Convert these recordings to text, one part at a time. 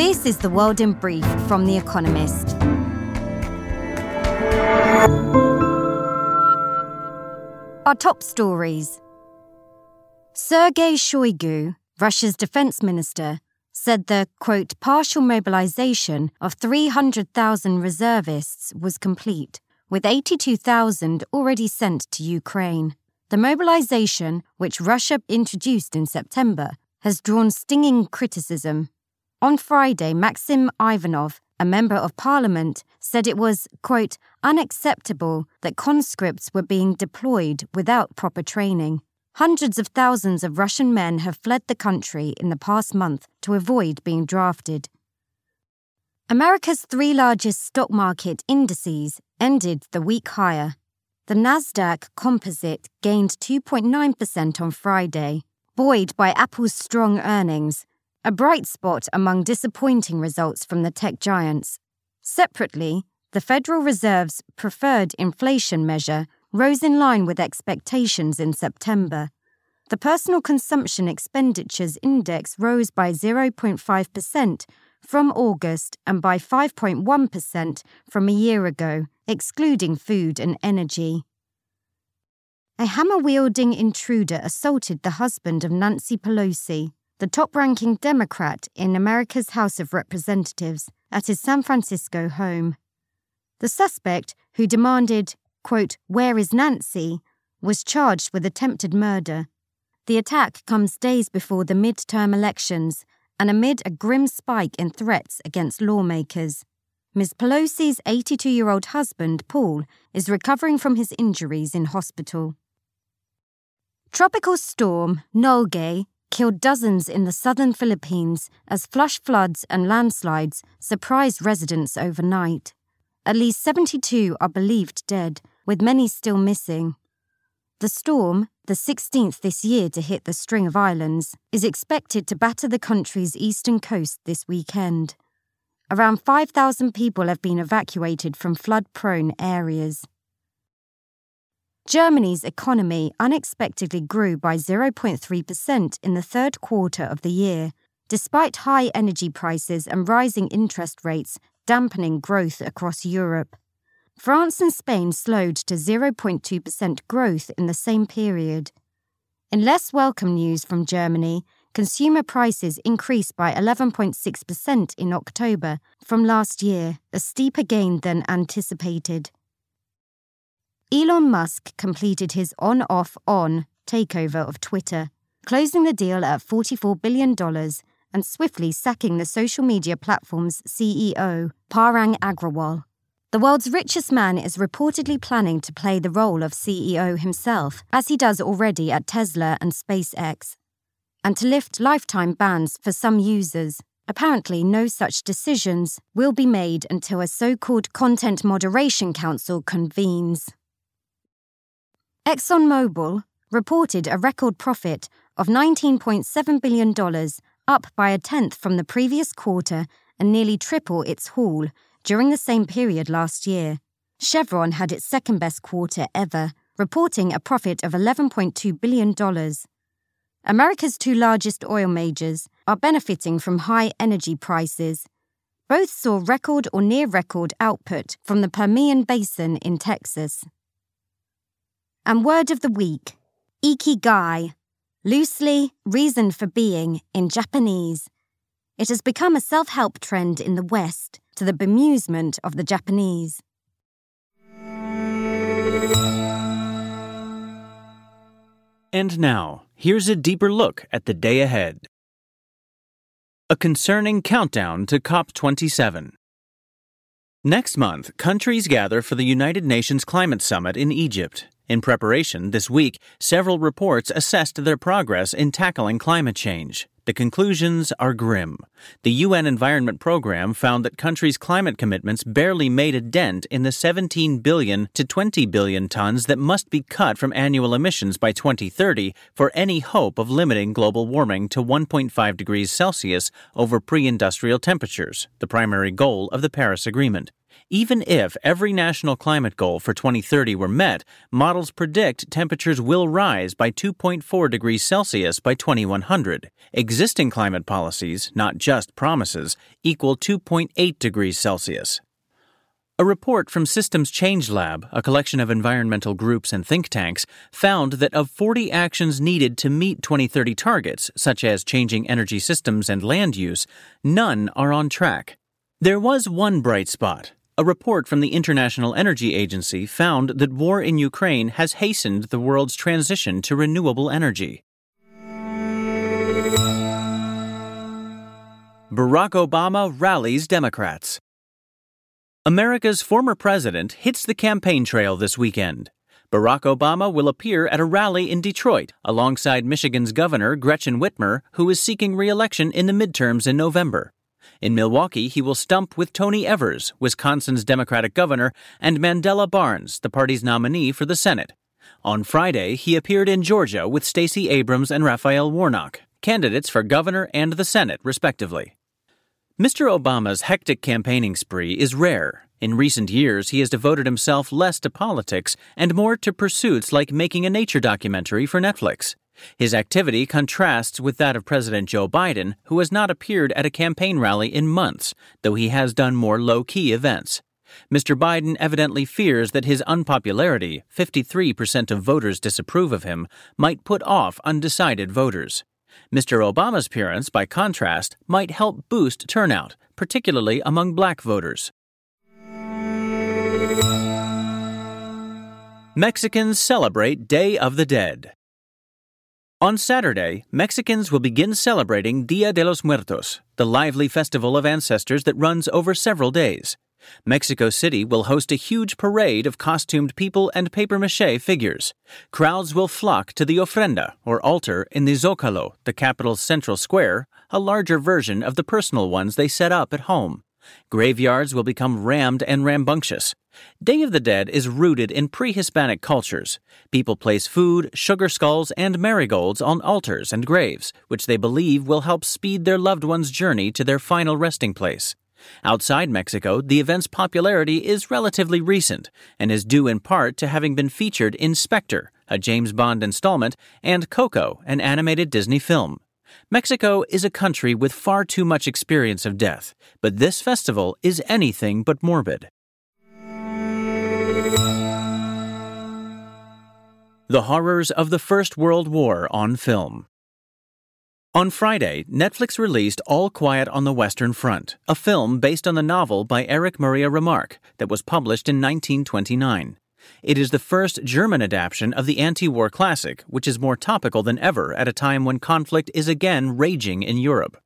This is the world in brief from The Economist. Our top stories Sergei Shoigu, Russia's defense minister, said the quote partial mobilization of 300,000 reservists was complete, with 82,000 already sent to Ukraine. The mobilization, which Russia introduced in September, has drawn stinging criticism. On Friday, Maxim Ivanov, a member of parliament, said it was, quote, unacceptable that conscripts were being deployed without proper training. Hundreds of thousands of Russian men have fled the country in the past month to avoid being drafted. America's three largest stock market indices ended the week higher. The Nasdaq Composite gained 2.9% on Friday, buoyed by Apple's strong earnings, a bright spot among disappointing results from the tech giants. Separately, the Federal Reserve's preferred inflation measure rose in line with expectations in September. The Personal Consumption Expenditures Index rose by 0.5% from August and by 5.1% from a year ago, excluding food and energy. A hammer wielding intruder assaulted the husband of Nancy Pelosi, the top ranking Democrat in America's House of Representatives, at his San Francisco home. The suspect, who demanded, quote, Where is Nancy? was charged with attempted murder. The attack comes days before the midterm elections and amid a grim spike in threats against lawmakers. Ms. Pelosi's 82 year old husband, Paul, is recovering from his injuries in hospital. Tropical storm Nalgae killed dozens in the southern Philippines as flash floods and landslides surprised residents overnight. At least 72 are believed dead, with many still missing. The storm, the 16th this year to hit the string of islands, is expected to batter the country's eastern coast this weekend. Around 5,000 people have been evacuated from flood prone areas. Germany's economy unexpectedly grew by 0.3% in the third quarter of the year, despite high energy prices and rising interest rates dampening growth across Europe. France and Spain slowed to 0.2% growth in the same period. In less welcome news from Germany, consumer prices increased by 11.6% in October from last year, a steeper gain than anticipated. Elon Musk completed his on off on takeover of Twitter, closing the deal at $44 billion and swiftly sacking the social media platform's CEO, Parag Agrawal. The world's richest man is reportedly planning to play the role of CEO himself, as he does already at Tesla and SpaceX, and to lift lifetime bans for some users. Apparently, no such decisions will be made until a so called Content Moderation Council convenes. ExxonMobil reported a record profit of $19.7 billion, up by a tenth from the previous quarter and nearly triple its haul during the same period last year. Chevron had its second best quarter ever, reporting a profit of $11.2 billion. America's two largest oil majors are benefiting from high energy prices. Both saw record or near record output from the Permian Basin in Texas. And word of the week Ikigai, loosely reason for being in Japanese. It has become a self help trend in the West to the bemusement of the Japanese. And now, here's a deeper look at the day ahead. A concerning countdown to COP27. Next month, countries gather for the United Nations Climate Summit in Egypt. In preparation, this week, several reports assessed their progress in tackling climate change. The conclusions are grim. The UN Environment Program found that countries' climate commitments barely made a dent in the 17 billion to 20 billion tons that must be cut from annual emissions by 2030 for any hope of limiting global warming to 1.5 degrees Celsius over pre industrial temperatures, the primary goal of the Paris Agreement. Even if every national climate goal for 2030 were met, models predict temperatures will rise by 2.4 degrees Celsius by 2100. Existing climate policies, not just promises, equal 2.8 degrees Celsius. A report from Systems Change Lab, a collection of environmental groups and think tanks, found that of 40 actions needed to meet 2030 targets, such as changing energy systems and land use, none are on track. There was one bright spot a report from the International Energy Agency found that war in Ukraine has hastened the world's transition to renewable energy. Barack Obama rallies Democrats. America's former president hits the campaign trail this weekend. Barack Obama will appear at a rally in Detroit alongside Michigan's Governor Gretchen Whitmer, who is seeking re election in the midterms in November. In Milwaukee, he will stump with Tony Evers, Wisconsin's Democratic governor, and Mandela Barnes, the party's nominee for the Senate. On Friday, he appeared in Georgia with Stacey Abrams and Raphael Warnock, candidates for governor and the Senate, respectively. Mr. Obama's hectic campaigning spree is rare. In recent years, he has devoted himself less to politics and more to pursuits like making a nature documentary for Netflix. His activity contrasts with that of President Joe Biden, who has not appeared at a campaign rally in months, though he has done more low key events. Mr. Biden evidently fears that his unpopularity 53% of voters disapprove of him might put off undecided voters. Mr. Obama's appearance, by contrast, might help boost turnout, particularly among black voters. Mexicans celebrate Day of the Dead. On Saturday, Mexicans will begin celebrating Dia de los Muertos, the lively festival of ancestors that runs over several days. Mexico City will host a huge parade of costumed people and papier mache figures. Crowds will flock to the ofrenda, or altar, in the Zocalo, the capital's central square, a larger version of the personal ones they set up at home. Graveyards will become rammed and rambunctious. Day of the Dead is rooted in pre Hispanic cultures. People place food, sugar skulls, and marigolds on altars and graves, which they believe will help speed their loved one's journey to their final resting place. Outside Mexico, the event's popularity is relatively recent and is due in part to having been featured in Spectre, a James Bond installment, and Coco, an animated Disney film. Mexico is a country with far too much experience of death, but this festival is anything but morbid. The Horrors of the First World War on Film. On Friday, Netflix released All Quiet on the Western Front, a film based on the novel by Erich Maria Remarque that was published in 1929. It is the first German adaptation of the anti war classic, which is more topical than ever at a time when conflict is again raging in Europe.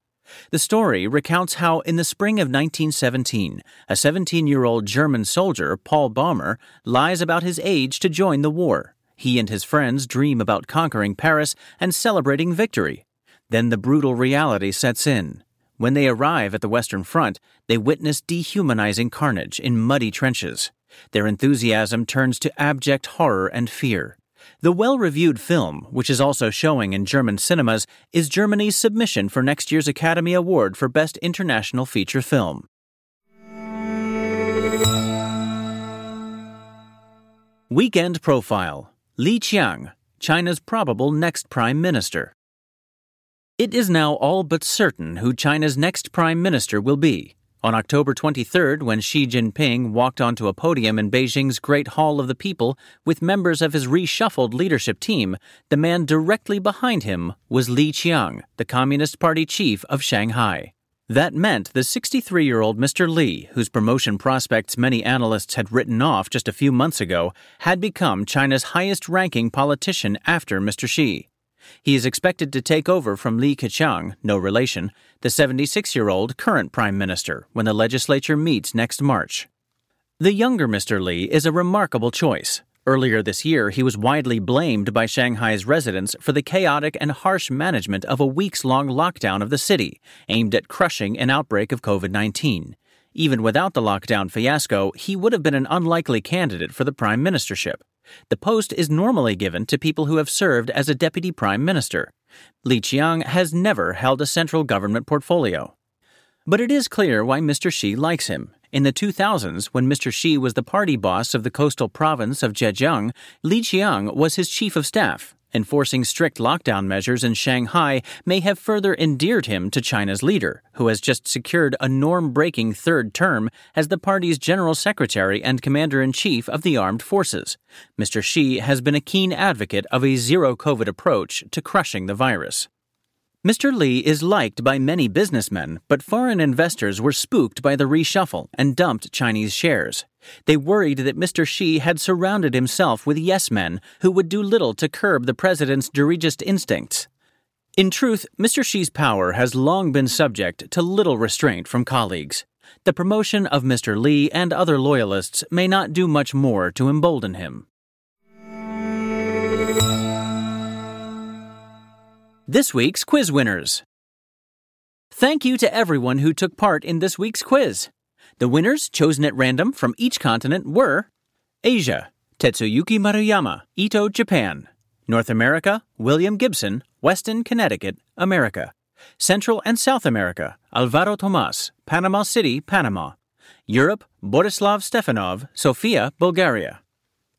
The story recounts how, in the spring of 1917, a 17 year old German soldier, Paul Baumer, lies about his age to join the war. He and his friends dream about conquering Paris and celebrating victory. Then the brutal reality sets in. When they arrive at the Western Front, they witness dehumanizing carnage in muddy trenches. Their enthusiasm turns to abject horror and fear. The well reviewed film, which is also showing in German cinemas, is Germany's submission for next year's Academy Award for Best International Feature Film. Weekend Profile Li Qiang, China's probable next Prime Minister. It is now all but certain who China's next Prime Minister will be. On October 23rd, when Xi Jinping walked onto a podium in Beijing's Great Hall of the People with members of his reshuffled leadership team, the man directly behind him was Li Qiang, the Communist Party chief of Shanghai. That meant the 63 year old Mr. Li, whose promotion prospects many analysts had written off just a few months ago, had become China's highest ranking politician after Mr. Xi. He is expected to take over from Li Keqiang, no relation, the 76 year old current prime minister, when the legislature meets next March. The younger Mr. Li is a remarkable choice. Earlier this year, he was widely blamed by Shanghai's residents for the chaotic and harsh management of a weeks long lockdown of the city, aimed at crushing an outbreak of COVID 19. Even without the lockdown fiasco, he would have been an unlikely candidate for the prime ministership. The post is normally given to people who have served as a deputy prime minister. Li Qiang has never held a central government portfolio. But it is clear why Mr. Xi likes him. In the 2000s, when Mr. Xi was the party boss of the coastal province of Zhejiang, Li Qiang was his chief of staff. Enforcing strict lockdown measures in Shanghai may have further endeared him to China's leader, who has just secured a norm breaking third term as the party's general secretary and commander in chief of the armed forces. Mr. Xi has been a keen advocate of a zero COVID approach to crushing the virus. Mr. Li is liked by many businessmen, but foreign investors were spooked by the reshuffle and dumped Chinese shares. They worried that Mr. Xi had surrounded himself with yes men who would do little to curb the president's dirigist instincts. In truth, Mr. Xi's power has long been subject to little restraint from colleagues. The promotion of Mr. Li and other loyalists may not do much more to embolden him. This week's quiz winners. Thank you to everyone who took part in this week's quiz. The winners, chosen at random from each continent, were Asia, Tetsuyuki Maruyama, Ito, Japan. North America, William Gibson, Weston, Connecticut, America. Central and South America, Alvaro Tomas, Panama City, Panama. Europe, Borislav Stefanov, Sofia, Bulgaria.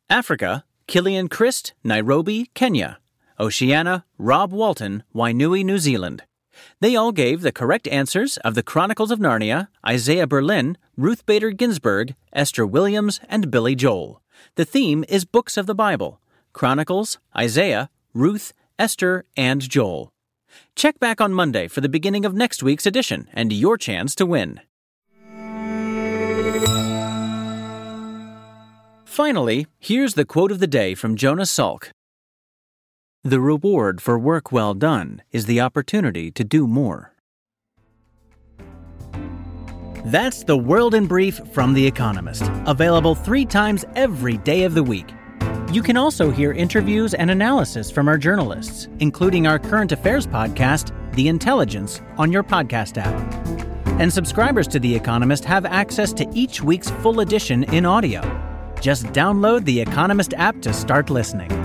Africa, Killian Christ, Nairobi, Kenya. Oceania, Rob Walton, Wainui, New Zealand. They all gave the correct answers of the Chronicles of Narnia, Isaiah Berlin, Ruth Bader Ginsburg, Esther Williams, and Billy Joel. The theme is books of the Bible Chronicles, Isaiah, Ruth, Esther, and Joel. Check back on Monday for the beginning of next week's edition and your chance to win. Finally, here's the quote of the day from Jonas Salk. The reward for work well done is the opportunity to do more. That's the World in Brief from The Economist, available three times every day of the week. You can also hear interviews and analysis from our journalists, including our current affairs podcast, The Intelligence, on your podcast app. And subscribers to The Economist have access to each week's full edition in audio. Just download the Economist app to start listening.